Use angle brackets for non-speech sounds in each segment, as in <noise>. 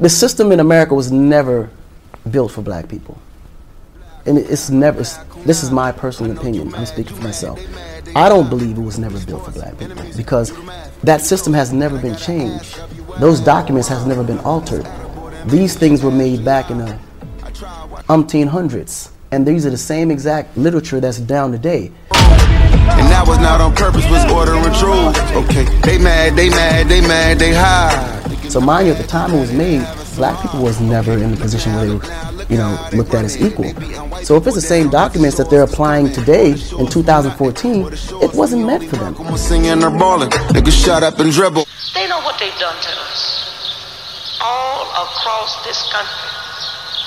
the system in America was never built for black people. And it's never, this is my personal opinion. I'm speaking for myself. I don't believe it was never built for black people because that system has never been changed. Those documents has never been altered. These things were made back in the umpteen hundreds. And these are the same exact literature that's down today. And that was not on purpose, was truth. Okay, they mad, they mad, they mad, they high. So mind you, at the time it was made, black people was never in the position where they were, you know, looked at as equal. So if it's the same documents that they're applying today in 2014, it wasn't meant for them. Singing or balling, niggas shut up and dribble. They know what they've done to us. All across this country,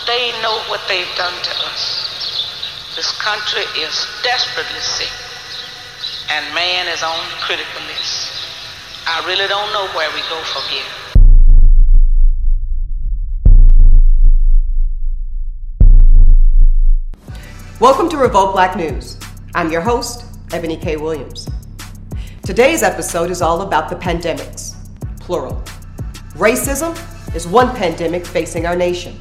they know what they've done to us. This country is desperately sick, and man is on the critical list. I really don't know where we go from here. Welcome to Revolt Black News. I'm your host, Eboni K. Williams. Today's episode is all about the pandemics, plural. Racism is one pandemic facing our nation,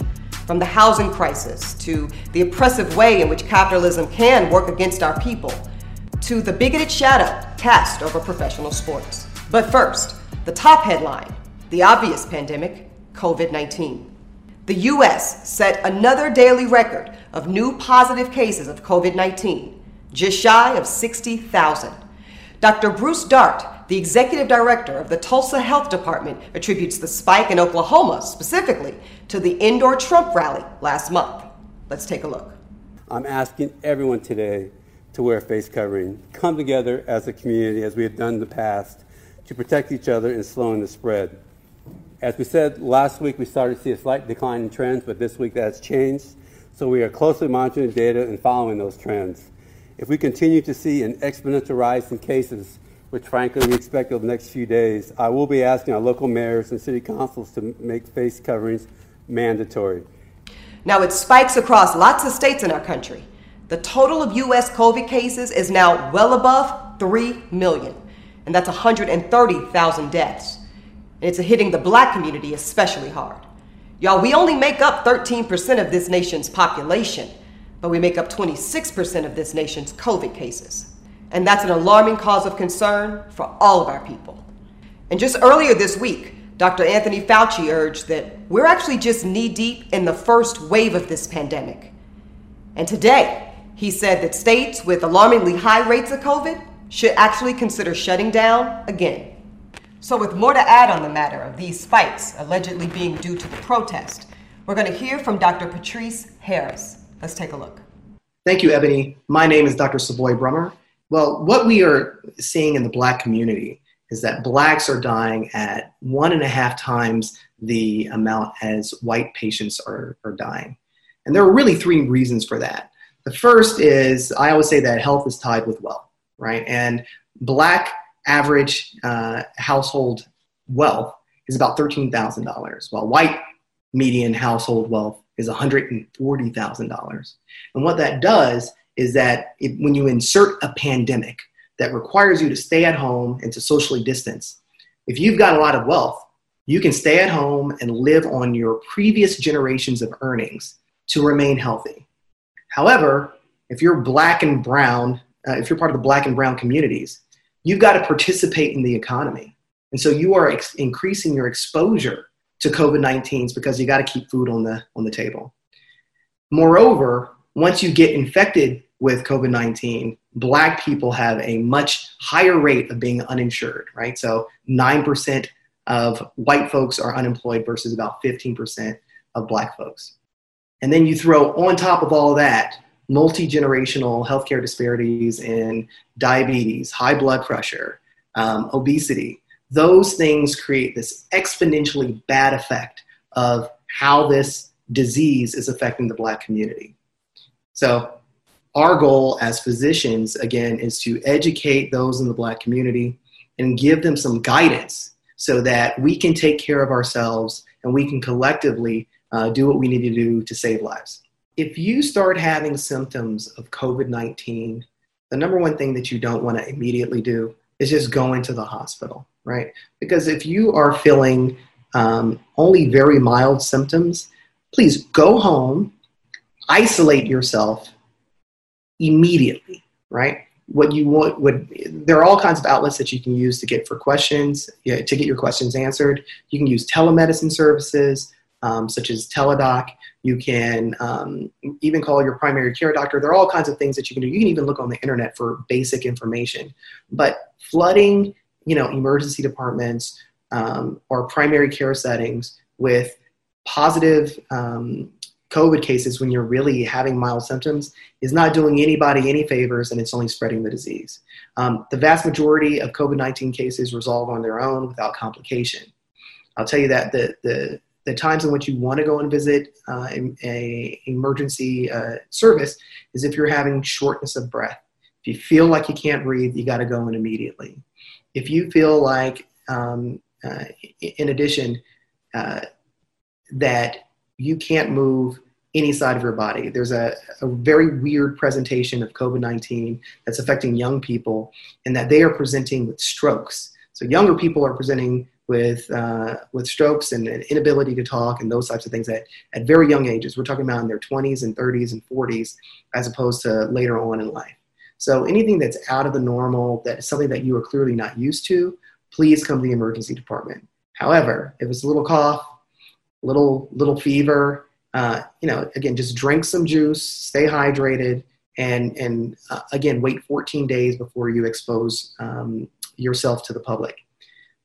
from the housing crisis to the oppressive way in which capitalism can work against our people, to the bigoted shadow cast over professional sports. But first, the top headline the obvious pandemic, COVID 19 the US set another daily record of new positive cases of COVID 19, just shy of 60,000. Dr. Bruce Dart, the executive director of the Tulsa Health Department, attributes the spike in Oklahoma specifically to the indoor Trump rally last month. Let's take a look. I'm asking everyone today to wear face covering, come together as a community as we have done in the past to protect each other and slowing the spread. As we said last week, we started to see a slight decline in trends, but this week that's changed. So we are closely monitoring data and following those trends. If we continue to see an exponential rise in cases, which frankly we expect over the next few days, I will be asking our local mayors and city councils to make face coverings mandatory. Now, it spikes across lots of states in our country. The total of U.S. COVID cases is now well above 3 million, and that's 130,000 deaths and it's hitting the black community especially hard. Y'all, we only make up 13% of this nation's population, but we make up 26% of this nation's COVID cases. And that's an alarming cause of concern for all of our people. And just earlier this week, Dr. Anthony Fauci urged that we're actually just knee deep in the first wave of this pandemic. And today, he said that states with alarmingly high rates of COVID should actually consider shutting down again. So, with more to add on the matter of these spikes allegedly being due to the protest, we're going to hear from Dr. Patrice Harris. Let's take a look. Thank you, Eboni. My name is Dr. Savoy Brummer. Well, what we are seeing in the black community is that blacks are dying at one and a half times the amount as white patients are, are dying. And there are really three reasons for that. The first is I always say that health is tied with wealth, right? And black average uh, household wealth is about $13,000, while white median household wealth is $140,000. And what that does is that if, when you insert a pandemic that requires you to stay at home and to socially distance, if you've got a lot of wealth, you can stay at home and live on your previous generations of earnings to remain healthy. However, if you're black and brown, uh, if you're part of the black and brown communities, you've got to participate in the economy. And so you are ex- increasing your exposure to COVID 19s because you got to keep food on the, on the table. Moreover, once you get infected with COVID 19, Black people have a much higher rate of being uninsured, right? So 9% of white folks are unemployed versus about 15% of Black folks. And then you throw on top of all that multi generational healthcare disparities in diabetes, high blood pressure, um, obesity. Those things create this exponentially bad effect of how this disease is affecting the Black community. So, our goal as physicians, again, is to educate those in the Black community and give them some guidance so that we can take care of ourselves and we can collectively uh, do what we need to do to save lives if you start having symptoms of COVID 19, the number one thing that you don't want to immediately do is just go into the hospital, right? Because if you are feeling um, only very mild symptoms, please go home, isolate yourself immediately, right? What you want would there are all kinds of outlets that you can use to get for questions to get your questions answered. You can use telemedicine services um, such as Teladoc. You can um, even call your primary care doctor. There are all kinds of things that you can do. You can even look on the internet for basic information. But flooding, you know, emergency departments um, or primary care settings with positive um, COVID cases when you're really having mild symptoms is not doing anybody any favors and it's only spreading the disease. Um, the vast majority of COVID 19 cases resolve on their own without complication. I'll tell you that the, the, the times in which you want to go and visit uh, a, emergency uh, service is if you're having shortness of breath. If you feel like you can't breathe, you got to go in immediately. If you feel like, um, uh, in addition, uh, that you can't move any side of your body. There's a, a very weird presentation of COVID 19 that's affecting young people, and that they are presenting with strokes. So, younger people are presenting with, uh, with strokes and an inability to talk and those types of things at, at very young ages. We're talking about in their 20s and 30s and 40s, as opposed to later on in life. So, anything that's out of the normal, that is something that you are clearly not used to, please come to the emergency department. However, if it's a little cough, little little fever, uh, you know, again, just drink some juice, stay hydrated, and and uh, again, wait 14 days before you expose um, yourself to the public.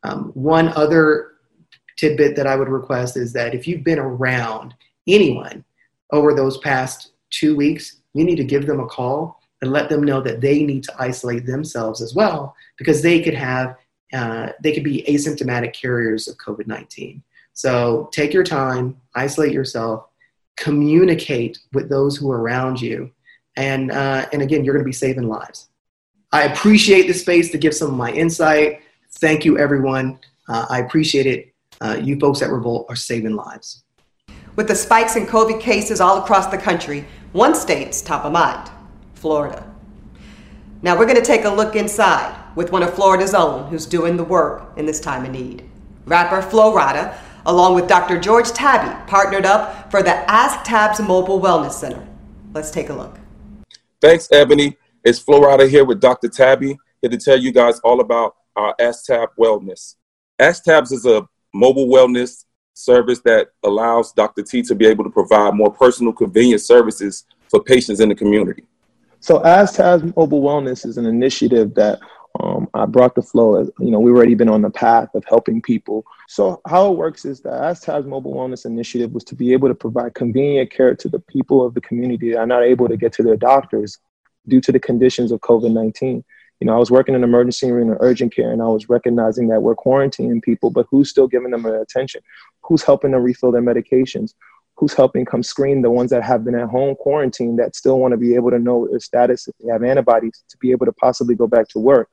Um, one other tidbit that I would request is that if you've been around anyone over those past two weeks, you need to give them a call and let them know that they need to isolate themselves as well because they could have uh, they could be asymptomatic carriers of COVID-19. So take your time, isolate yourself, communicate with those who are around you. And, uh, and again, you're going to be saving lives. I appreciate the space to give some of my insight. Thank you, everyone. Uh, I appreciate it. Uh, you folks at Revolt are saving lives. With the spikes in COVID cases all across the country, one state's top of mind Florida. Now we're going to take a look inside with one of Florida's own who's doing the work in this time of need. Rapper Flo Rida along with Dr. George Tabi, partnered up for the Ask Tabs Mobile Wellness Center. Let's take a look. Thanks, Eboni. It's Flo Rida here with Dr. Tabi, here to tell you guys all about our Ask Tab Wellness. Ask Tabs is a mobile wellness service that allows Dr. T to be able to provide more personal, convenient services for patients in the community. So, Ask Tabs Mobile Wellness is an initiative that um, I brought the flow. You know, we've already been on the path of helping people. So how it works is that Ask Tabs Mobile Wellness Initiative was to be able to provide convenient care to the people of the community that are not able to get to their doctors due to the conditions of COVID-19. You know, I was working in an emergency room and urgent care, and I was recognizing that we're quarantining people, but who's still giving them attention? Who's helping them refill their medications? Who's helping come screen the ones that have been at home quarantine that still want to be able to know their status if they have antibodies to be able to possibly go back to work?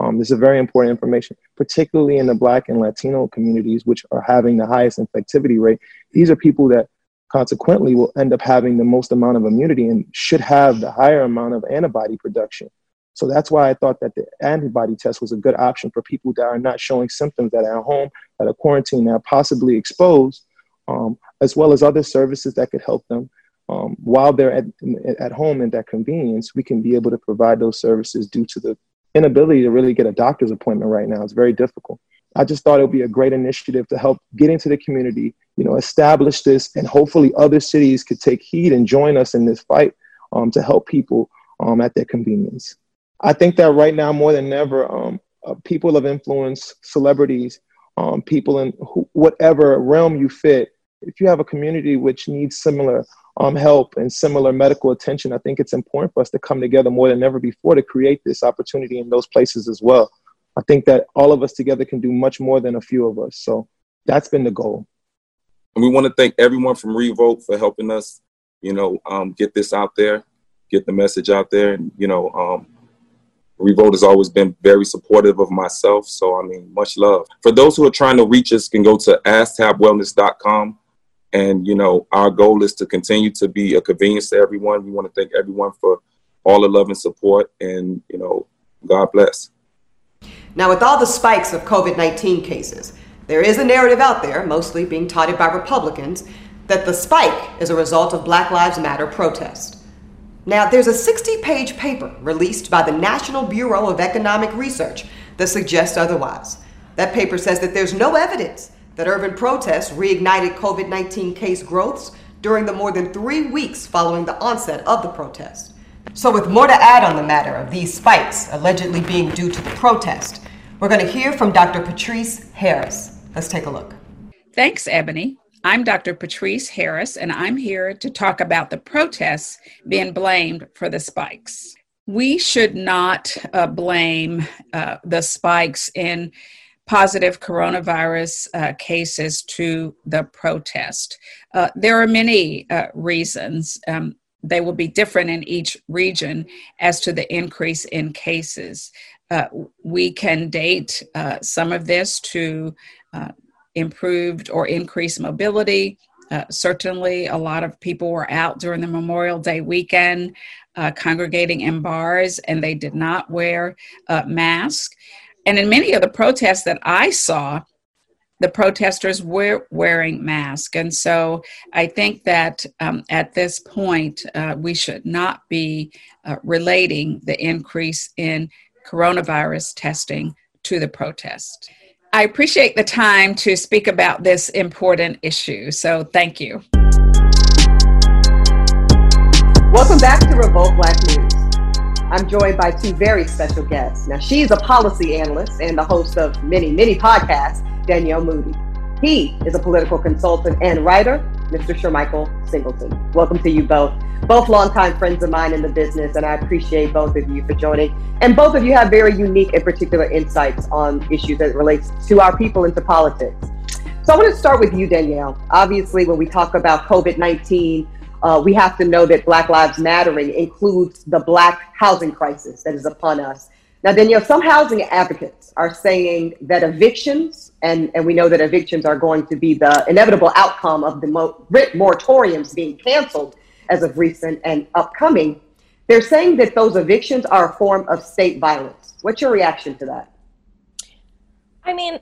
Um, this is very important information, particularly in the Black and Latino communities, which are having the highest infectivity rate. These are people that consequently will end up having the most amount of immunity and should have the higher amount of antibody production. So that's why I thought that the antibody test was a good option for people that are not showing symptoms that are at home, that are quarantined, that are possibly exposed, um, as well as other services that could help them. Um, while they're at, at home in that convenience, we can be able to provide those services due to the inability to really get a doctor's appointment right now. It's very difficult. I just thought it would be a great initiative to help get into the community, you know, establish this, and hopefully other cities could take heed and join us in this fight um, to help people um, at their convenience. I think that right now more than ever, um, uh, people of influence, celebrities, um, people in wh- whatever realm you fit, if you have a community which needs similar um, help and similar medical attention, I think it's important for us to come together more than ever before to create this opportunity in those places as well. I think that all of us together can do much more than a few of us. So that's been the goal. And we want to thank everyone from Revolt for helping us, you know, um, get this out there, get the message out there. And, you know, um, Revolt has always been very supportive of myself. So, I mean, much love. For those who are trying to reach us, can go to asktabwellness.com and, you know, our goal is to continue to be a convenience to everyone. We want to thank everyone for all the love and support. And, you know, God bless. Now, with all the spikes of COVID 19 cases, There is a narrative out there, mostly being touted by Republicans, that the spike is a result of Black Lives Matter protest. Now, there's a 60 page paper released by the National Bureau of Economic Research that suggests otherwise. That paper says that there's no evidence that urban protests reignited COVID 19 case growths during the more than three weeks following the onset of the protest. So, with more to add on the matter of these spikes allegedly being due to the protest, we're going to hear from Dr. Patrice Harris. Let's take a look. Thanks, Eboni. I'm Dr. Patrice Harris, and I'm here to talk about the protests being blamed for the spikes. We should not uh, blame uh, the spikes in positive coronavirus uh, cases to the protest. Uh, there are many uh, reasons. Um, they will be different in each region as to the increase in cases. Uh, we can date some of this to improved or increased mobility. Uh, certainly, a lot of people were out during the Memorial Day weekend uh, congregating in bars and they did not wear uh, masks. And in many of the protests that I saw, the protesters were wearing masks. And so I think that um, at this point, uh, we should not be uh, relating the increase in coronavirus testing to the protest. I appreciate the time to speak about this important issue. So thank you. Welcome back to Revolt Black News. I'm joined by two very special guests. Now, she's a policy analyst and the host of many, many podcasts, Danielle Moody. He is a political consultant and writer, Mr. Shermichael Singleton. Welcome to you both. Both longtime friends of mine in the business, and I appreciate both of you for joining. And both of you have very unique and particular insights on issues that relates to our people and to politics. So I want to start with you, Danielle. Obviously, when we talk about COVID 19, uh, we have to know that Black Lives Mattering includes the Black housing crisis that is upon us. Now, Danielle, some housing advocates are saying that evictions, and, and we know that evictions are going to be the inevitable outcome of the mo- moratoriums being canceled as of recent and upcoming. They're saying that those evictions are a form of state violence. What's your reaction to that? I mean,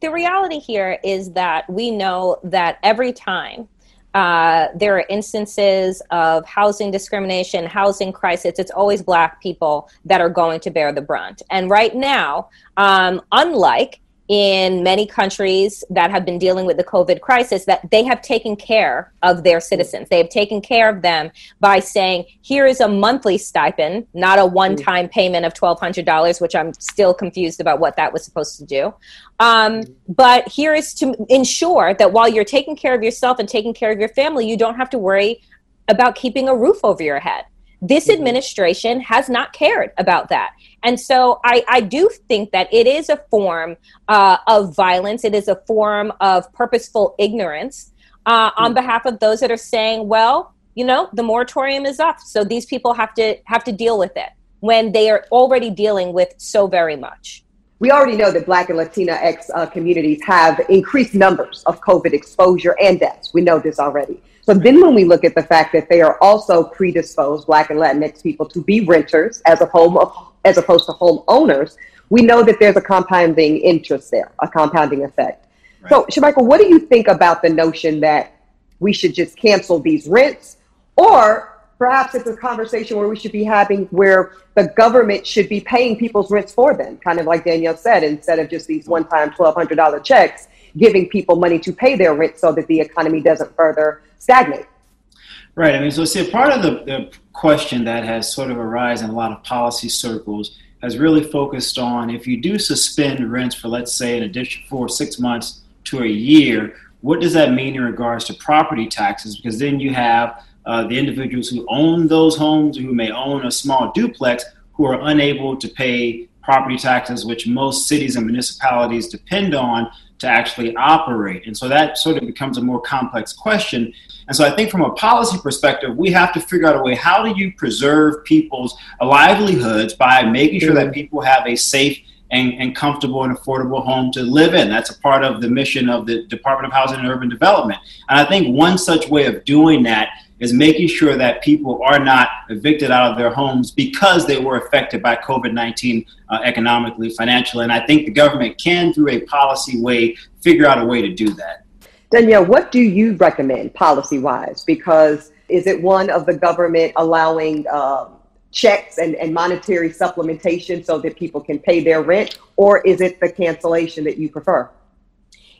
the reality here is that we know that every time uh, there are instances of housing discrimination, housing crisis. It's always Black people that are going to bear the brunt. And right now, um, unlike in many countries that have been dealing with the COVID crisis that they have taken care of their citizens. They have taken care of them by saying, here is a monthly stipend, not a one time payment of $1,200, which I'm still confused about what that was supposed to do. Um, but here is to ensure that while you're taking care of yourself and taking care of your family, you don't have to worry about keeping a roof over your head. This mm-hmm. administration has not cared about that. And so I, I do think that it is a form uh, of violence, it is a form of purposeful ignorance uh, on mm-hmm. behalf of those that are saying, well, you know, the moratorium is up, so these people have to have to deal with it when they are already dealing with so very much. We already know that Black and Latinx uh, communities have increased numbers of COVID exposure and deaths. We know this already. So then when we look at the fact that they are also predisposed, Black and Latinx people, to be renters as a home of, as opposed to home owners, we know that there's a compounding interest there, a compounding effect. Right. So, Shermichael, what do you think about the notion that we should just cancel these rents? Or perhaps it's a conversation where we should be having where the government should be paying people's rents for them, kind of like Danielle said, instead of just these one time $1,200 checks, giving people money to pay their rent so that the economy doesn't further stagnate. Right. I mean, so see, part of the, the question that has sort of arisen in a lot of policy circles has really focused on if you do suspend rents for, let's say, an addition for six months to a year, what does that mean in regards to property taxes? Because then you have uh, the individuals who own those homes, who may own a small duplex, who are unable to pay property taxes, which most cities and municipalities depend on to actually operate. And so that sort of becomes a more complex question. And so I think from a policy perspective, we have to figure out a way how do you preserve people's livelihoods by making sure that mm. people have a safe and, and comfortable and affordable home to live in. That's a part of the mission of the Department of Housing and Urban Development. And I think one such way of doing that is making sure that people are not evicted out of their homes because they were affected by COVID 19 uh, economically, financially. And I think the government can, through a policy way, figure out a way to do that. Danielle, what do you recommend policy wise? Because is it one of the government allowing um, checks and, and monetary supplementation so that people can pay their rent, or is it the cancellation that you prefer?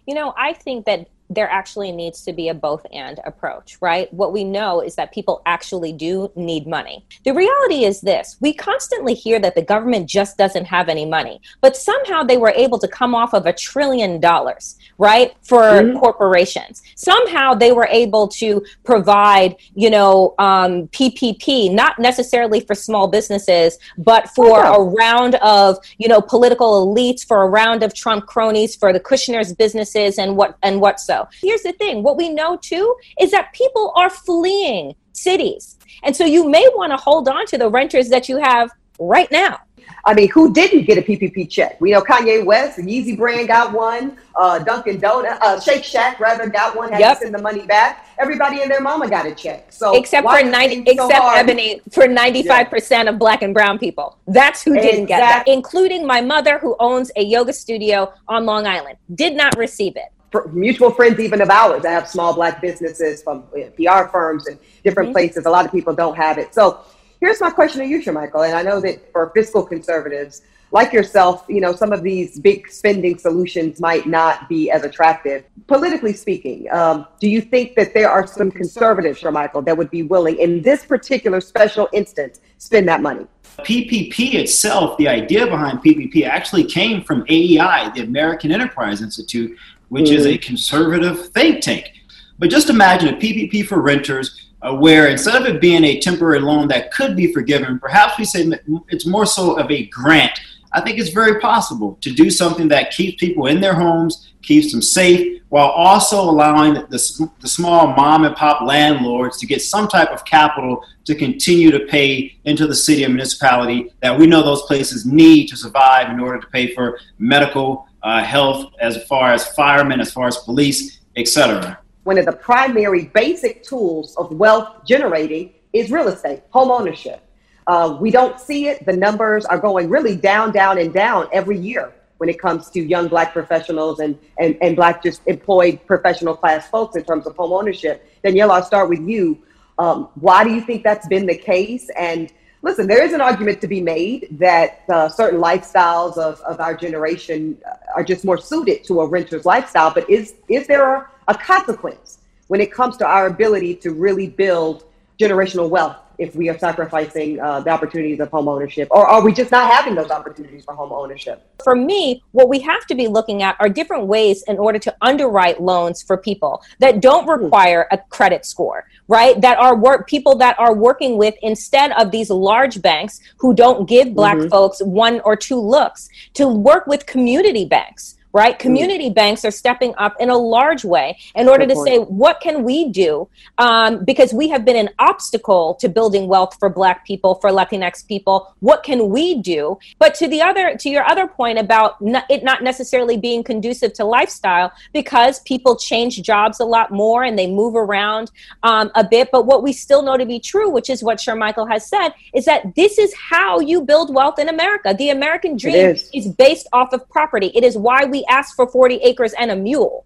You know, I think that there actually needs to be a both and approach, right? What we know is that people actually do need money. The reality is this we constantly hear that the government just doesn't have any money, but somehow they were able to come off of a trillion dollars, right, for mm-hmm. corporations. Somehow they were able to provide, you know, um, PPP, not necessarily for small businesses, but for oh. a round of, you know, political elites, for a round of Trump cronies, for the Kushner's businesses and what and what so. Here's the thing what we know too is that people are fleeing cities. And so you may want to hold on to the renters that you have right now. I mean, who didn't get a PPP check? We know Kanye West, the Yeezy brand got one. Uh, Dunkin' Donut, uh, Shake Shack rather got one. Had yep. to send the money back. Everybody and their mama got a check. So except for ninety, except so Eboni for ninety five percent of Black and Brown people. That's who didn't get that, including my mother, who owns a yoga studio on Long Island, did not receive it mutual friends even of ours that have small black businesses from PR firms and different mm-hmm. places. A lot of people don't have it. So here's my question to you, Shermichael. And I know that for fiscal conservatives like yourself, you know, some of these big spending solutions might not be as attractive. Politically speaking, um, do you think that there are some conservatives, Shermichael, that would be willing in this particular special instance spend that money? PPP itself, the idea behind PPP actually came from AEI, the American Enterprise Institute, which mm. is a mm. conservative think tank. But just imagine a PPP for renters uh, where instead of it being a temporary loan that could be forgiven, perhaps we say it's more so of a grant. I think it's very possible to do something that keeps people in their homes, keeps them safe, while also allowing the, the small mom and pop landlords to get some type of capital to continue to pay into the city and municipality that we know those places need to survive in order to pay for medical, uh, health, as far as firemen, as far as police, etc. One of the primary basic tools of wealth generating is real estate, home ownership. Uh, we don't see it. The numbers are going really down, down, and down every year when it comes to young black professionals and, and, and black just employed professional class folks in terms of home ownership. Danielle, I'll start with you. Um, why do you think that's been the case? And listen, there is an argument to be made that uh, certain lifestyles of, of our generation are just more suited to a renter's lifestyle. But is is there a, a consequence when it comes to our ability to really build generational wealth if we are sacrificing uh, the opportunities of home ownership or are we just not having those opportunities for home ownership for me what we have to be looking at are different ways in order to underwrite loans for people that don't hmm. require a credit score right that are work people that are working with instead of these large banks who don't give black mm-hmm. folks one or two looks to work with community banks right? Mm. Community mm. banks are stepping up in a large way in order Good to point. say, what can we do? Um, because we have been an obstacle to building wealth for Black people, for Latinx people. What can we do? But to the other, to your other point about it not necessarily being conducive to lifestyle, because people change jobs a lot more and they move around um, a bit. But what we still know to be true, which is what Shermichael has said, is that this is how you build wealth in America. The American dream is. is based off of property. It is why we asked for 40 acres and a mule.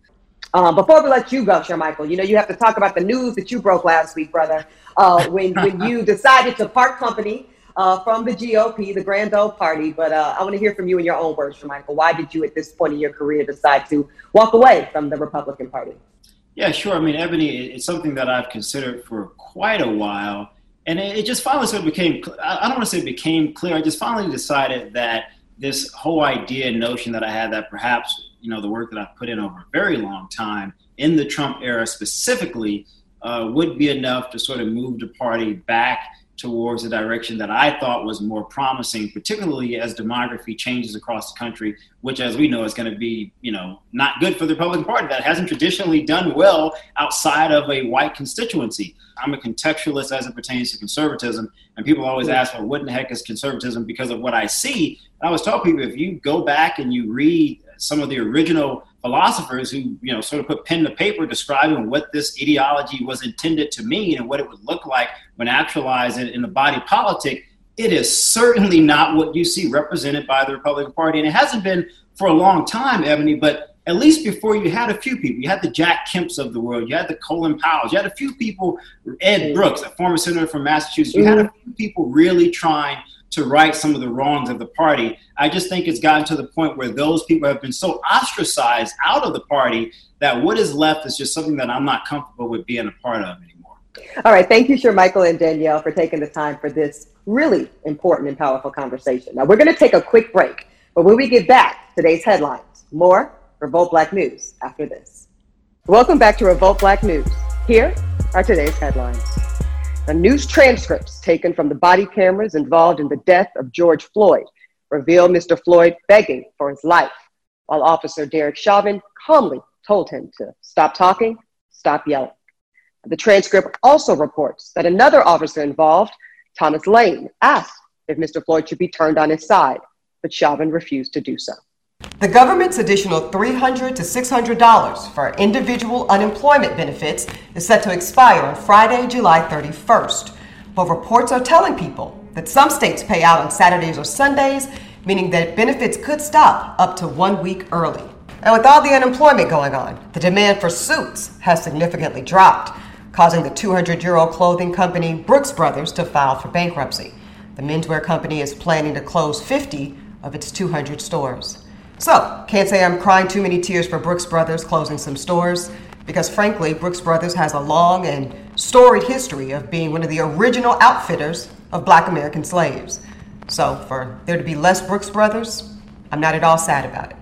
Um, before we let you go, Shermichael, you know, you have to talk about the news that you broke last week, brother. Uh, when, when you <laughs> decided to part company uh, from the GOP, the Grand Old Party. But uh, I want to hear from you in your own words, Shermichael. Why did you, at this point in your career, decide to walk away from the Republican Party? Yeah, sure. I mean, Eboni, it's something that I've considered for quite a while. And it, it just finally sort of became, I don't want to say it became clear. I just finally decided that this whole idea and notion that I had that perhaps you know the work that I've put in over a very long time in the Trump era specifically uh, would be enough to sort of move the party back towards a direction that I thought was more promising, particularly as demography changes across the country, which, as we know, is going to be, you know, not good for the Republican Party. That hasn't traditionally done well outside of a white constituency. I'm a contextualist as it pertains to conservatism, and people always ask, "Well, what in the heck is conservatism?" Because of what I see. And I always tell people, if you go back and you read some of the original philosophers who you know sort of put pen to paper describing what this ideology was intended to mean and what it would look like when actualized in, in the body politic it is certainly not what you see represented by the republican party. And it hasn't been for a long time ebony but at least before you had a few people. You had the jack kemps of the world. You had the colin powells. You had a few people ed brooks a former senator from massachusetts. You had a mm-hmm. few people really trying to right some of the wrongs of the party. I just think it's gotten to the point where those people have been so ostracized out of the party that what is left is just something that I'm not comfortable with being a part of anymore. All right. Thank you, Shermichael and Danielle, for taking the time for this really important and powerful conversation. Now, we're going to take a quick break, but when we get back, today's headlines. More Revolt Black News after this. Welcome back to Revolt Black News. Here are today's headlines. The news transcripts taken from the body cameras involved in the death of George Floyd reveal Mr. Floyd begging for his life, while Officer Derek Chauvin calmly told him to stop talking, stop yelling. The transcript also reports that another officer involved, Thomas Lane, asked if Mr. Floyd should be turned on his side, but Chauvin refused to do so. The government's additional 300 to $600 for individual unemployment benefits is set to expire on Friday, July 31st. But reports are telling people that some states pay out on Saturdays or Sundays, meaning that benefits could stop up to one week early. And with all the unemployment going on, the demand for suits has significantly dropped, causing the 200 year old clothing company Brooks Brothers to file for bankruptcy. The menswear company is planning to close 50 of its 200 stores. So, can't say I'm crying too many tears for Brooks Brothers closing some stores, because frankly, Brooks Brothers has a long and storied history of being one of the original outfitters of black American slaves. So, for there to be less Brooks Brothers, I'm not at all sad about it.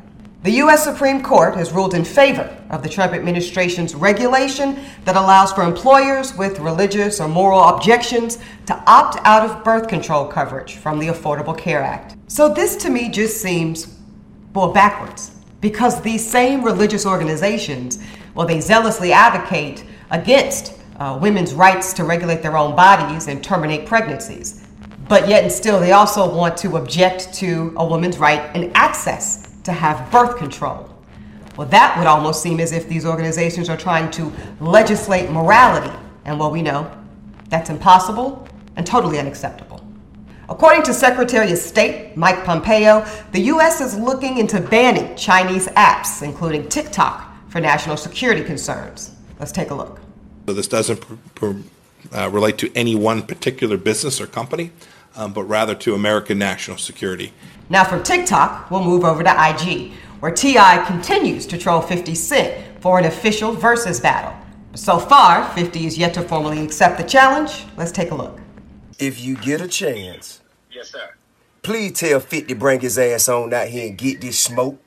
The U.S. Supreme Court has ruled in favor of the Trump administration's regulation that allows for employers with religious or moral objections to opt out of birth control coverage from the Affordable Care Act. So, this to me just seems well, backwards. Because these same religious organizations, well, they zealously advocate against uh, women's rights to regulate their own bodies and terminate pregnancies. But yet and still, they also want to object to a woman's right and access to have birth control. Well, that would almost seem as if these organizations are trying to legislate morality. And well, we know that's impossible and totally unacceptable. According to Secretary of State Mike Pompeo, the U.S. is looking into banning Chinese apps, including TikTok, for national security concerns. Let's take a look. So, this doesn't pr- pr- uh, relate to any one particular business or company, um, but rather to American national security. Now, from TikTok, we'll move over to IG, where T.I. continues to troll 50 Cent for an official versus battle. So far, 50 is yet to formally accept the challenge. Let's take a look. If you get a chance, Yes, sir. Please tell 50 bring his ass on out here and get this smoke.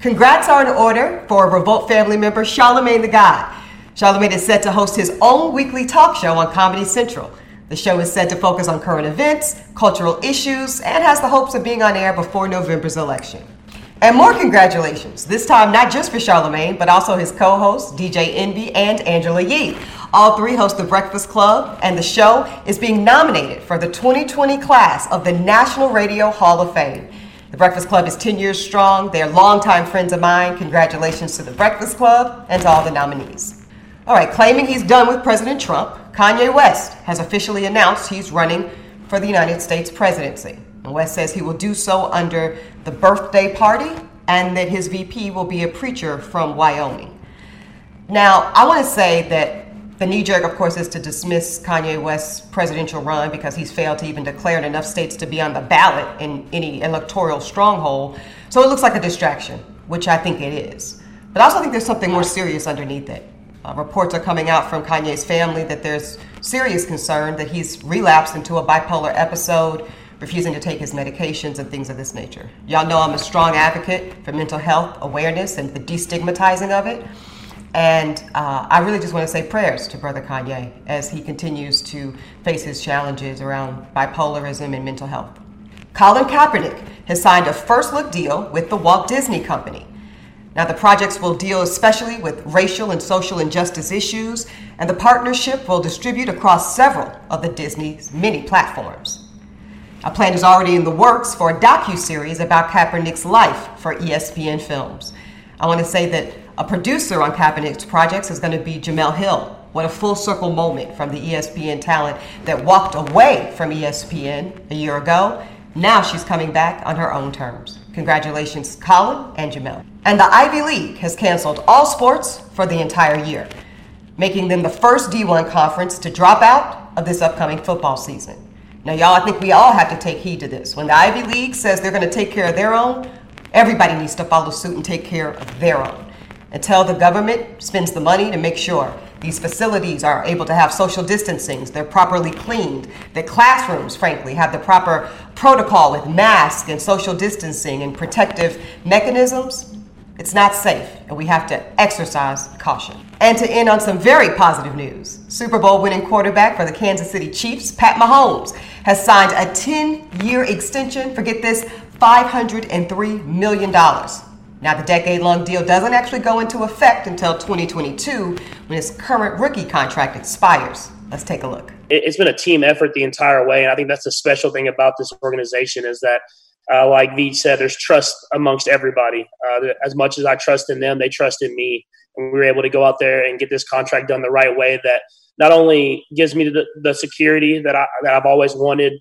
Congrats are in order for Revolt family member Charlemagne the God. Charlemagne is set to host his own weekly talk show on Comedy Central. The show is set to focus on current events, cultural issues, and has the hopes of being on air before November's election. And more congratulations, this time not just for Charlemagne, but also his co hosts, DJ Envy and Angela Yee. All three host the Breakfast Club, and the show is being nominated for the 2020 class of the National Radio Hall of Fame. The Breakfast Club is 10 years strong. They're longtime friends of mine. Congratulations to the Breakfast Club and to all the nominees. All right, claiming he's done with President Trump, Kanye West has officially announced he's running for the United States presidency. West says he will do so under the birthday party and that his VP will be a preacher from Wyoming. Now, I want to say that the knee jerk, of course, is to dismiss Kanye West's presidential run because he's failed to even declare in enough states to be on the ballot in any electoral stronghold. So it looks like a distraction, which I think it is. But I also think there's something more serious underneath it. Uh, reports are coming out from Kanye's family that there's serious concern that he's relapsed into a bipolar episode, refusing to take his medications and things of this nature. Y'all know I'm a strong advocate for mental health awareness and the destigmatizing of it. And uh, I really just want to say prayers to Brother Kanye as he continues to face his challenges around bipolarism and mental health. Colin Kaepernick has signed a first look deal with the Walt Disney Company. Now, the projects will deal especially with racial and social injustice issues, and the partnership will distribute across several of the Disney's many platforms. A plan is already in the works for a docu-series about Kaepernick's life for ESPN Films. I want to say that a producer on Kaepernick's projects is going to be Jemele Hill. What a full circle moment from the ESPN talent that walked away from ESPN a year ago. Now she's coming back on her own terms. Congratulations, Colin and Jemele. And the Ivy League has canceled all sports for the entire year, making them the first D1 conference to drop out of this upcoming football season. Now, y'all, I think we all have to take heed to this. When the Ivy League says they're going to take care of their own, everybody needs to follow suit and take care of their own until the government spends the money to make sure these facilities are able to have social distancing, they're properly cleaned, that classrooms, frankly, have the proper protocol with masks and social distancing and protective mechanisms, it's not safe, and we have to exercise caution. And to end on some very positive news Super Bowl winning quarterback for the Kansas City Chiefs, Pat Mahomes, has signed a 10 year extension, forget this, $503 million now, the decade long deal doesn't actually go into effect until 2022 when his current rookie contract expires. Let's take a look. It's been a team effort the entire way, and I think that's the special thing about this organization is that, uh, like Veach said, there's trust amongst everybody. Uh, as much as I trust in them, they trust in me, and we were able to go out there and get this contract done the right way. That not only gives me the, the security that I that I've always wanted,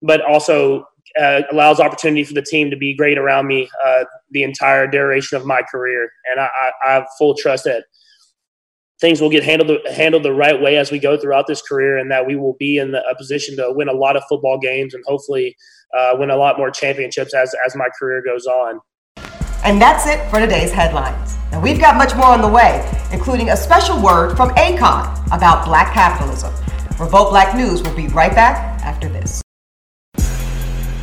but also uh, allows opportunity for the team to be great around me uh, the entire duration of my career. And I, I, I, have full trust that things will get handled handled the right way as we go throughout this career, and that we will be in the, a position to win a lot of football games and hopefully uh, win a lot more championships as as my career goes on. And that's it for today's headlines. Now we've got much more on the way, including a special word from Akon about black capitalism. Revolt Black News will be right back after this.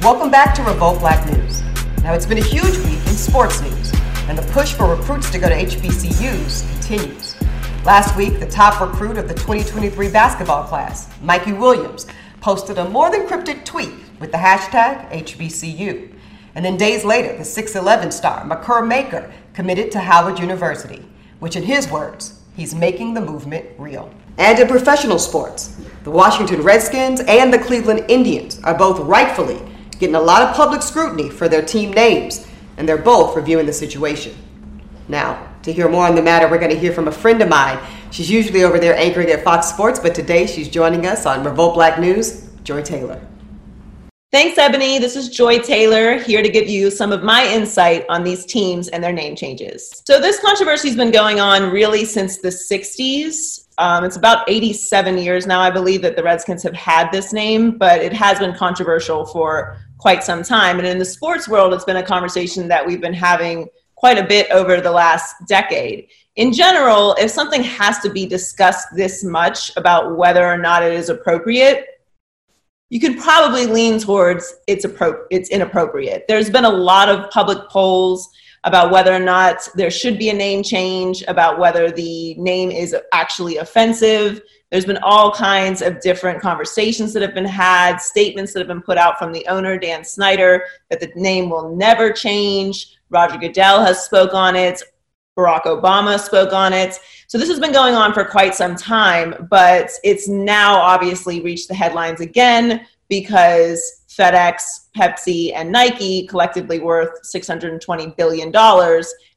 Welcome back to Revolt Black News. Now, it's been a huge week in sports news, and the push for recruits to go to HBCUs continues. Last week, the top recruit of the 2023 basketball class, Mikey Williams, posted a more than cryptic tweet with the hashtag HBCU. And then days later, the 6'11 star, Makur Maker, committed to Howard University, which, in his words, he's making the movement real. And in professional sports, the Washington Redskins and the Cleveland Indians are both rightfully getting a lot of public scrutiny for their team names, and they're both reviewing the situation. Now, to hear more on the matter, we're going to hear from a friend of mine. She's usually over there anchoring at Fox Sports, but today she's joining us on Revolt Black News, Joy Taylor. Thanks, Eboni. This is Joy Taylor here to give you some of my insight on these teams and their name changes. So, this controversy has been going on really since the 60s. Um, it's about 87 years now, I believe, that the Redskins have had this name, but it has been controversial for quite some time. And in the sports world, it's been a conversation that we've been having quite a bit over the last decade. In general, if something has to be discussed this much about whether or not it is appropriate, you could probably lean towards it's, appro- it's inappropriate. There's been a lot of public polls about whether or not there should be a name change, about whether the name is actually offensive. There's been all kinds of different conversations that have been had, statements that have been put out from the owner, Dan Snyder, that the name will never change. Roger Goodell has spoke on it. Barack Obama spoke on it. So this has been going on for quite some time, but it's now obviously reached the headlines again because FedEx, Pepsi, and Nike, collectively worth $620 billion,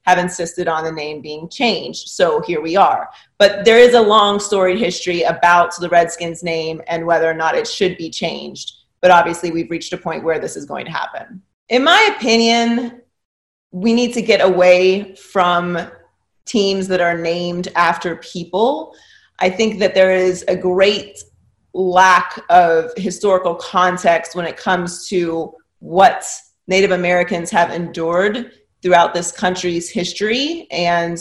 have insisted on the name being changed. So here we are. But there is a long storied history about the Redskins name and whether or not it should be changed. But obviously, we've reached a point where this is going to happen. In my opinion, we need to get away from teams that are named after people. I think that there is a great lack of historical context when it comes to what Native Americans have endured throughout this country's history. And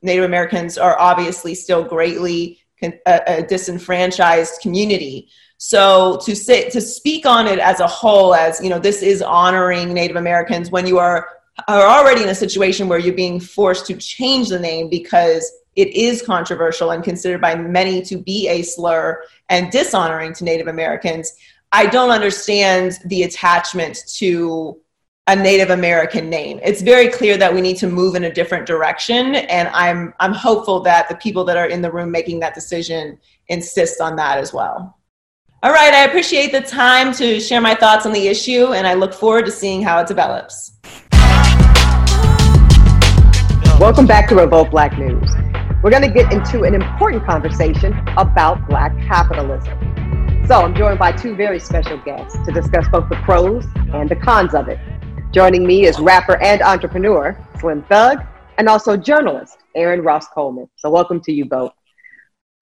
Native Americans are obviously still greatly a, a uh, uh, disenfranchised community. So to say to speak on it as a whole, as you know, this is honoring Native Americans when you are are already in a situation where you're being forced to change the name because it is controversial and considered by many to be a slur and dishonoring to Native Americans, I don't understand the attachment to a Native American name. It's very clear that we need to move in a different direction, and I'm I'm hopeful that the people that are in the room making that decision insist on that as well. All right, I appreciate the time to share my thoughts on the issue, and I look forward to seeing how it develops. Welcome back to Revolt Black News. We're going to get into an important conversation about Black capitalism. So I'm joined by two very special guests to discuss both the pros and the cons of it. Joining me is rapper and entrepreneur Slim Thug, and also journalist Aaron Ross Coleman. So welcome to you both.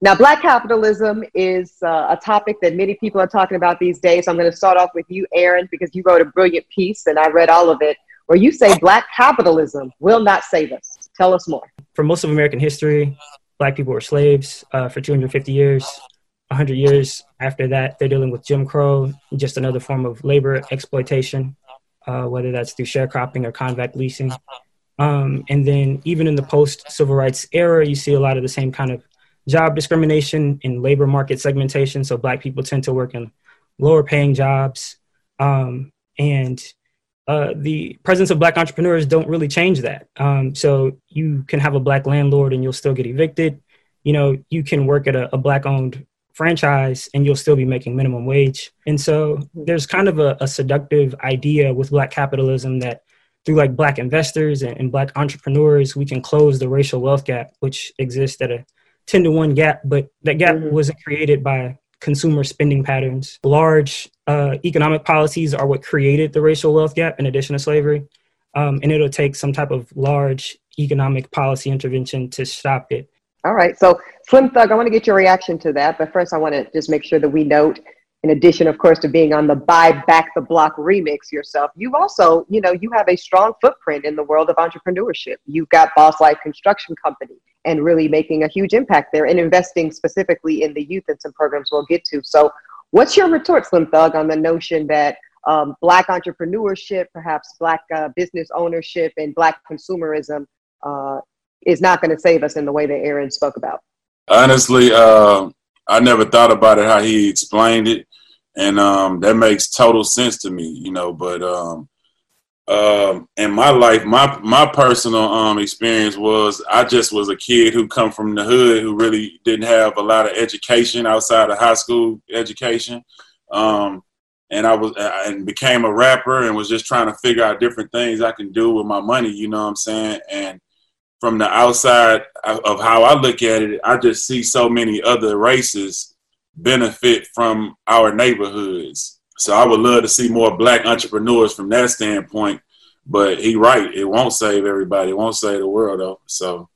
Now, Black capitalism is uh, a topic that many people are talking about these days. I'm going to start off with you, Aaron, because you wrote a brilliant piece, and I read all of it, where you say Black capitalism will not save us. Tell us more. For most of American history, Black people were slaves uh, for 250 years. 100 years after that, they're dealing with Jim Crow, just another form of labor exploitation, uh, whether that's through sharecropping or convict leasing. Um, and then even in the post civil rights era, you see a lot of the same kind of job discrimination in labor market segmentation. So black people tend to work in lower paying jobs. Um, and uh, the presence of black entrepreneurs don't really change that. Um, so you can have a black landlord and you'll still get evicted. You know, you can work at a, a black owned franchise and you'll still be making minimum wage. And so there's kind of a, a seductive idea with black capitalism that through like black investors and, and, black entrepreneurs, we can close the racial wealth gap, which exists at a 10 to 1 gap, but that gap mm-hmm. wasn't created by consumer spending patterns. Large uh, economic policies are what created the racial wealth gap in addition to slavery. Um, and it'll take some type of large economic policy intervention to stop it. All right. So, Slim Thug, I want to get your reaction to that. But first, I want to just make sure that we note in addition, of course, to being on the Buy Back the Block remix yourself, you also, you know, you have a strong footprint in the world of entrepreneurship. You've got Boss Life Construction Company and really making a huge impact there and investing specifically in the youth and some programs we'll get to. So, what's your retort, Slim Thug, on the notion that um, Black entrepreneurship, perhaps Black uh, business ownership, and Black consumerism uh, is not going to save us in the way that Aaron spoke about? Honestly, uh, I never thought about it how he explained it and um, that makes total sense to me, you know. But um, um, in my life, my my personal um, experience was I just was a kid who come from the hood who really didn't have a lot of education outside of high school education, um, and I was and became a rapper and was just trying to figure out different things I can do with my money. You know what I'm saying? And from the outside of how I look at it, I just see so many other races benefit from our neighborhoods. So I would love to see more black entrepreneurs from that standpoint. But he right, it won't save everybody. It won't save the world though. So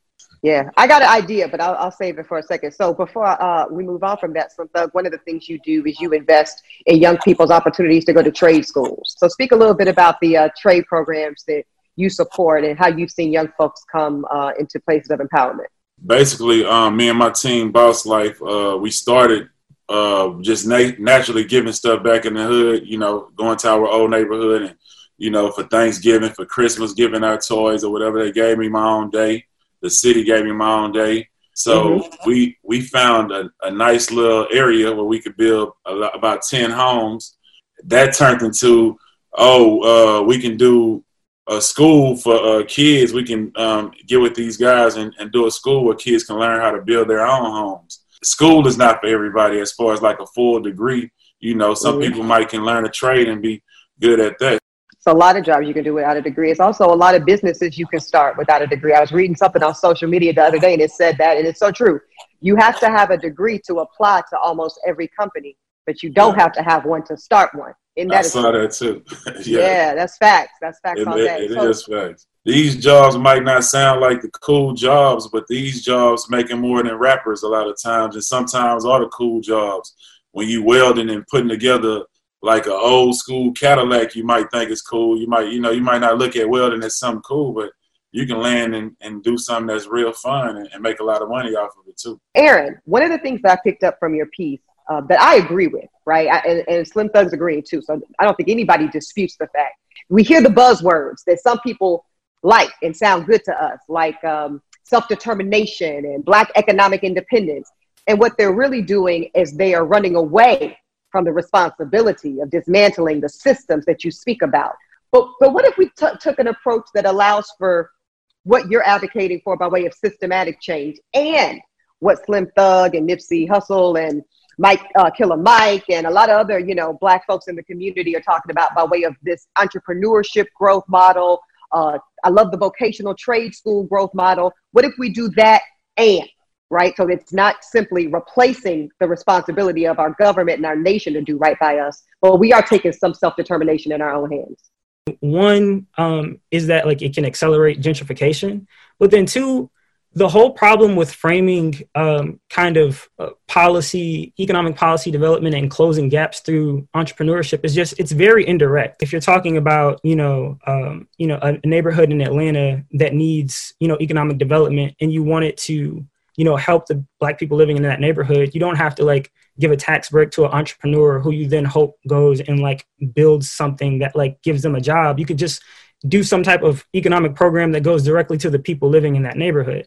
yeah, I got an idea, but I'll, I'll save it for a second. So before uh, we move on from that, Slim Thug, one of the things you do is you invest in young people's opportunities to go to trade schools. So speak a little bit about the uh, trade programs that you support and how you've seen young folks come uh, into places of empowerment. Basically, um, me and my team, Boss Life, uh, we started uh, just na- naturally giving stuff back in the hood, you know, going to our old neighborhood and, you know, for Thanksgiving, for Christmas, giving out toys or whatever. They gave me my own day. The city gave me my own day. So mm-hmm. we we found a, a, nice little area where we could build lot, about 10 homes. That turned into, oh, uh, we can do a school for uh, kids. We can um, get with these guys and, and do a school where kids can learn how to build their own homes school is not for everybody as far as like a full degree. You know, some mm-hmm. people might can learn a trade and be good at that. So a lot of jobs you can do without a degree. It's also a lot of businesses you can start without a degree. I was reading something on social media the other day and it said that, and it's so true. You have to have a degree to apply to almost every company, but you don't have to have one to start one. And that I saw that too. <laughs> yeah. yeah. that's facts. That's facts it, day. It, it so, is facts these jobs might not sound like the cool jobs, but these jobs making more than rappers a lot of times, and sometimes are the cool jobs. When you welding and putting together like an old school Cadillac, you might think it's cool. You might, you know, you might not look at welding as something cool, but you can land and, and do something that's real fun and, and make a lot of money off of it too. Aaron, one of the things that I picked up from your piece uh, that I agree with, right, I, and, and Slim Thug's agreeing too, so I don't think anybody disputes the fact. We hear the buzzwords that some people like and sound good to us, like um, self determination and Black economic independence. And what they're really doing is they are running away from the responsibility of dismantling the systems that you speak about. But, but what if we t- took an approach that allows for what you're advocating for by way of systematic change and what Slim Thug and Nipsey Hussle and Mike uh, Killer Mike and a lot of other you know black folks in the community are talking about by way of this entrepreneurship growth model. Uh, I love the vocational trade school growth model. What if we do that and right? So it's not simply replacing the responsibility of our government and our nation to do right by us, but we are taking some self determination in our own hands. One um, is that like it can accelerate gentrification, but then two, the whole problem with framing um, kind of uh, policy, economic policy development, and closing gaps through entrepreneurship is just it's very indirect. If you're talking about you know um, you know a, neighborhood in Atlanta that needs you know economic development, and you want it to you know help the black people living in that neighborhood, you don't have to like give a tax break to an entrepreneur who you then hope goes and like builds something that like gives them a job. You could just do some type of economic program that goes directly to the people living in that neighborhood.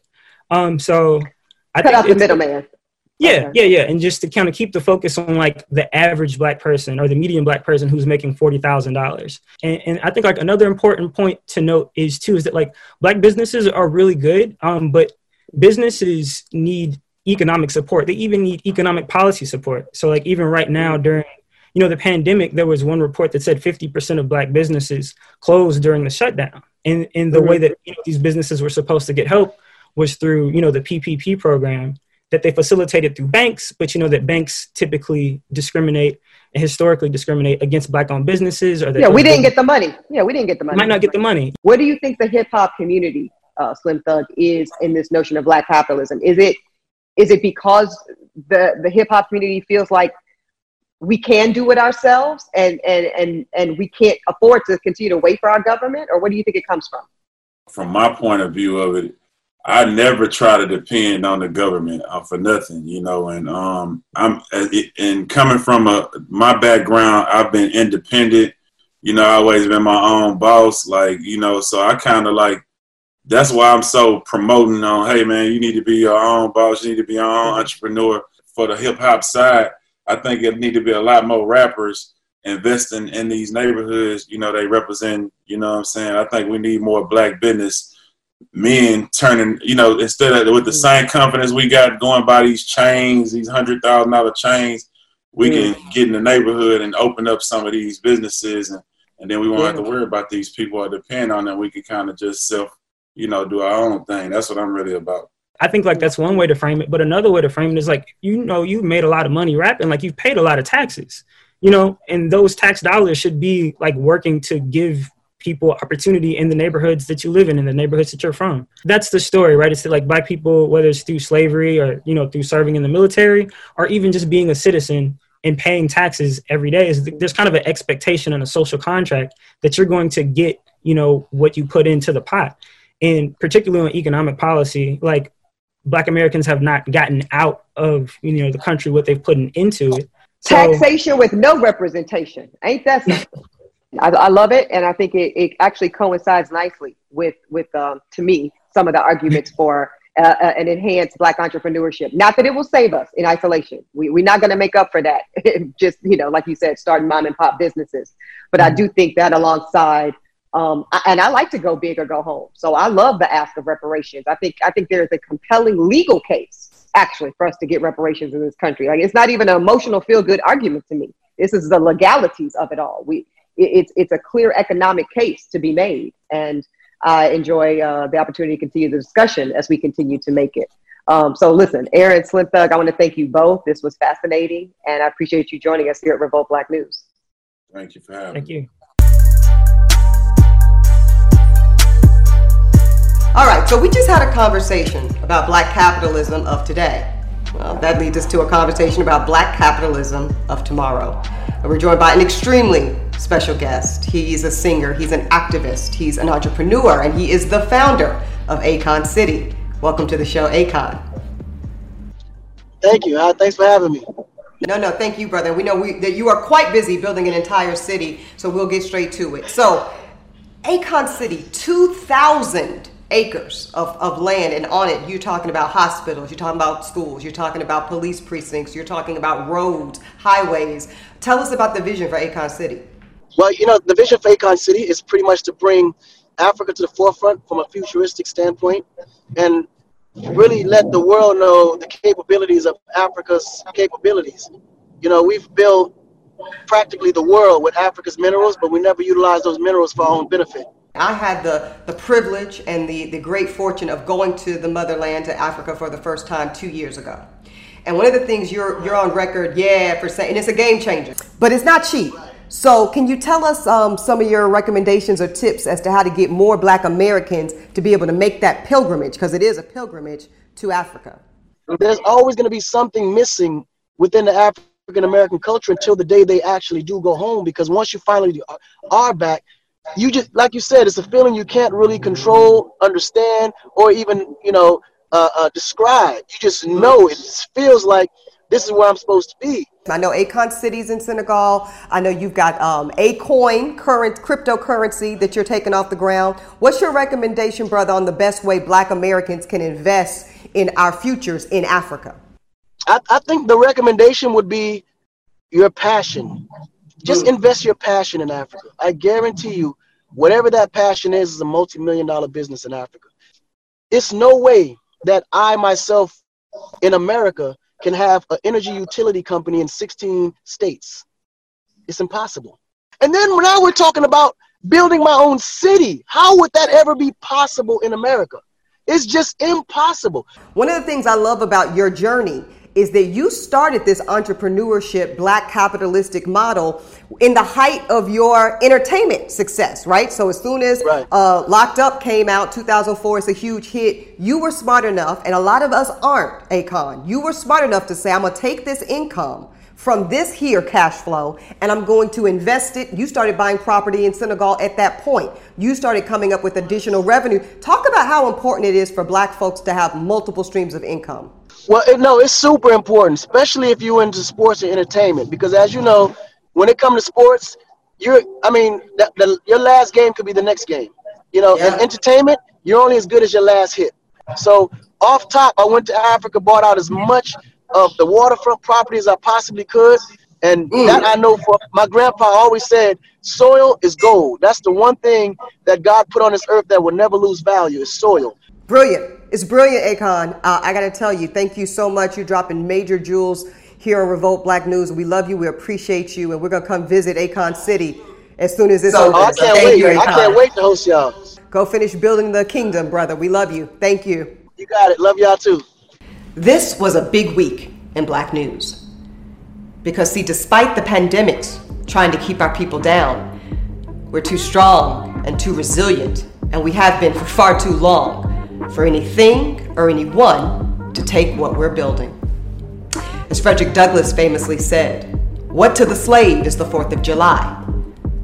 Um, so I cut out the middleman. Yeah, yeah, yeah, and just to kind of keep the focus on like the average black person or the median black person who's making forty thousand dollars. And, and I think like another important point to note is too is that like black businesses are really good, um, but businesses need economic support. They even need economic policy support. So like even right now during you know the pandemic, there was one report that said fifty percent of black businesses closed during the shutdown. And in the mm-hmm. way that you know, these businesses were supposed to get help was through you know the PPP program that they facilitated through banks, but you know that banks typically discriminate and historically discriminate against black-owned businesses. Or yeah, we didn't get the money. Yeah, we didn't get the money. Might not get the money. What do you think the hip hop community, uh, Slim Thug, is in this notion of black capitalism? Is it is it because the the hip hop community feels like we can do it ourselves and and and and we can't afford to continue to wait for our government, or what do you think it comes from? From my point of view of it, I never try to depend on the government uh, for nothing, you know. And um, I'm and coming from a my background, I've been independent. You know, I always been my own boss, like you know. So I kind of like that's why I'm so promoting on. Hey, man, you need to be your own boss. You need to be your own entrepreneur. For the hip hop side, I think it need to be a lot more rappers investing in these neighborhoods. You know, they represent. You know, what I'm saying. I think we need more black business men turning, you know, instead of with the same confidence we got going by these chains, these hundred thousand dollar chains, we mm. can get in the neighborhood and open up some of these businesses and, and then we won't yeah. have to worry about these people or depend on them. We can kind of just self, you know, do our own thing. That's what I'm really about. I think like that's one way to frame it, but another way to frame it is like you know you've made a lot of money rapping, like you've paid a lot of taxes, you know, and those tax dollars should be like working to give people opportunity in the neighborhoods that you live in, in the neighborhoods that you're from. That's the story, right? It's like black people, whether it's through slavery or, you know, through serving in the military or even just being a citizen and paying taxes every day is there's kind of an expectation and a social contract that you're going to get, you know, what you put into the pot. And particularly on economic policy, like black Americans have not gotten out of, you know, the country what they've put into it. So, Taxation with no representation. Ain't that something? I, I, love it, and I think it, it actually coincides nicely with with um, to me some of the arguments for uh, uh, an enhanced Black entrepreneurship. Not that it will save us in isolation. We, we're not going to make up for that. <laughs> Just you know, like you said, starting mom and pop businesses. But I do think that alongside. Um, and I like to go big or go home. So I love the ask of reparations. I think I think there's a compelling legal case actually for us to get reparations in this country. Like it's not even an emotional feel good argument to me. This is the legalities of it all. We it's it's a clear economic case to be made, and I enjoy uh, the opportunity to continue the discussion as we continue to make it. Um, so listen, Aaron Slim Thug, I want to thank you both. This was fascinating, and I appreciate you joining us here at Revolt Black News. Thank you for having Thank you. All right, so we just had a conversation about black capitalism of today. Well, that leads us to a conversation about black capitalism of tomorrow. And we're joined by an extremely special guest. He's a singer, he's an activist, he's an entrepreneur, and he is the founder of Akon City. Welcome to the show, Akon. Thank you. Uh, thanks for having me. No, no, thank you, brother. We know we, that you are quite busy building an entire city, so we'll get straight to it. So, Akon City, 2,000 acres of, of land, and on it, you're talking about hospitals, you're talking about schools, you're talking about police precincts, you're talking about roads, highways. Tell us about the vision for Akon City. Well, you know, the vision for Akon City is pretty much to bring Africa to the forefront from a futuristic standpoint and really let the world know the capabilities of Africa's capabilities. You know, we've built practically the world with Africa's minerals, but we never utilize those minerals for our own benefit. I had the, the privilege and the, the great fortune of going to the motherland, to Africa, for the first time two years ago. And one of the things you're, you're on record, yeah, for saying, and it's a game changer, but it's not cheap. So, can you tell us um, some of your recommendations or tips as to how to get more black Americans to be able to make that pilgrimage? Because it is a pilgrimage to Africa. There's always going to be something missing within the African American culture until the day they actually do go home. Because once you finally are back, you just, like you said, it's a feeling you can't really control, understand, or even, you know, uh, uh, describe. You just know it feels like this is where I'm supposed to be. I know Akon City's in Senegal. I know you've got um, Akoin, current cryptocurrency that you're taking off the ground. What's your recommendation, brother, on the best way Black Americans can invest in our futures in Africa? I, I think the recommendation would be your passion. Just mm. invest your passion in Africa. I guarantee you, whatever that passion is, is a multi-million dollar business in Africa. It's no way that I myself in America can have an energy utility company in 16 states. It's impossible. And then now we're talking about building my own city. How would that ever be possible in America? It's just impossible. One of the things I love about your journey is that you started this entrepreneurship, black capitalistic model in the height of your entertainment success, right? So as soon as right. uh, Locked Up came out, 2004, it's a huge hit. You were smart enough, and a lot of us aren't, Akon. You were smart enough to say, I'm gonna take this income from this here cash flow and I'm going to invest it. You started buying property in Senegal at that point. You started coming up with additional revenue. Talk about how important it is for black folks to have multiple streams of income. Well, it, no, it's super important, especially if you're into sports and entertainment, because as you know, when it comes to sports, you're, I mean, the, the, your last game could be the next game. You know, yeah. in entertainment, you're only as good as your last hit. So off top, I went to Africa, bought out as much of the waterfront property as I possibly could. And mm. that I know for my grandpa always said, soil is gold. That's the one thing that God put on this earth that will never lose value is soil. Brilliant. It's brilliant, Akon. Uh, I got to tell you, thank you so much. You're dropping major jewels here on Revolt Black News. We love you. We appreciate you. And we're going to come visit Akon City as soon as it's so, over. I can't wait. You, I can't wait to host y'all. Go finish building the kingdom, brother. We love you. Thank you. You got it. Love y'all too. This was a big week in Black News. Because, see, despite the pandemics trying to keep our people down, we're too strong and too resilient, and we have been for far too long for anything or anyone to take what we're building. As Frederick Douglass famously said, what to the slave is the 4th of July?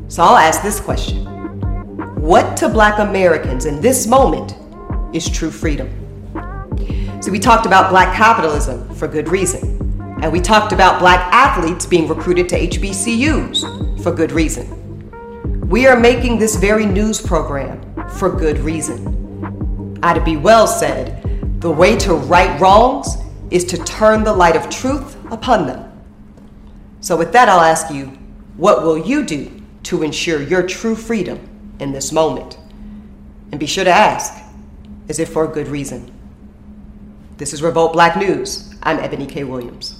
So I'll ask this question What to black Americans in this moment is true freedom? So we talked about black capitalism for good reason. And we talked about black athletes being recruited to HBCUs for good reason. We are making this very news program for good reason. Ida B. Wells said, The way to right wrongs is to turn the light of truth upon them. So, with that, I'll ask you, what will you do to ensure your true freedom in this moment? And be sure to ask, is it for a good reason? This is Revolt Black News. I'm Eboni K. Williams.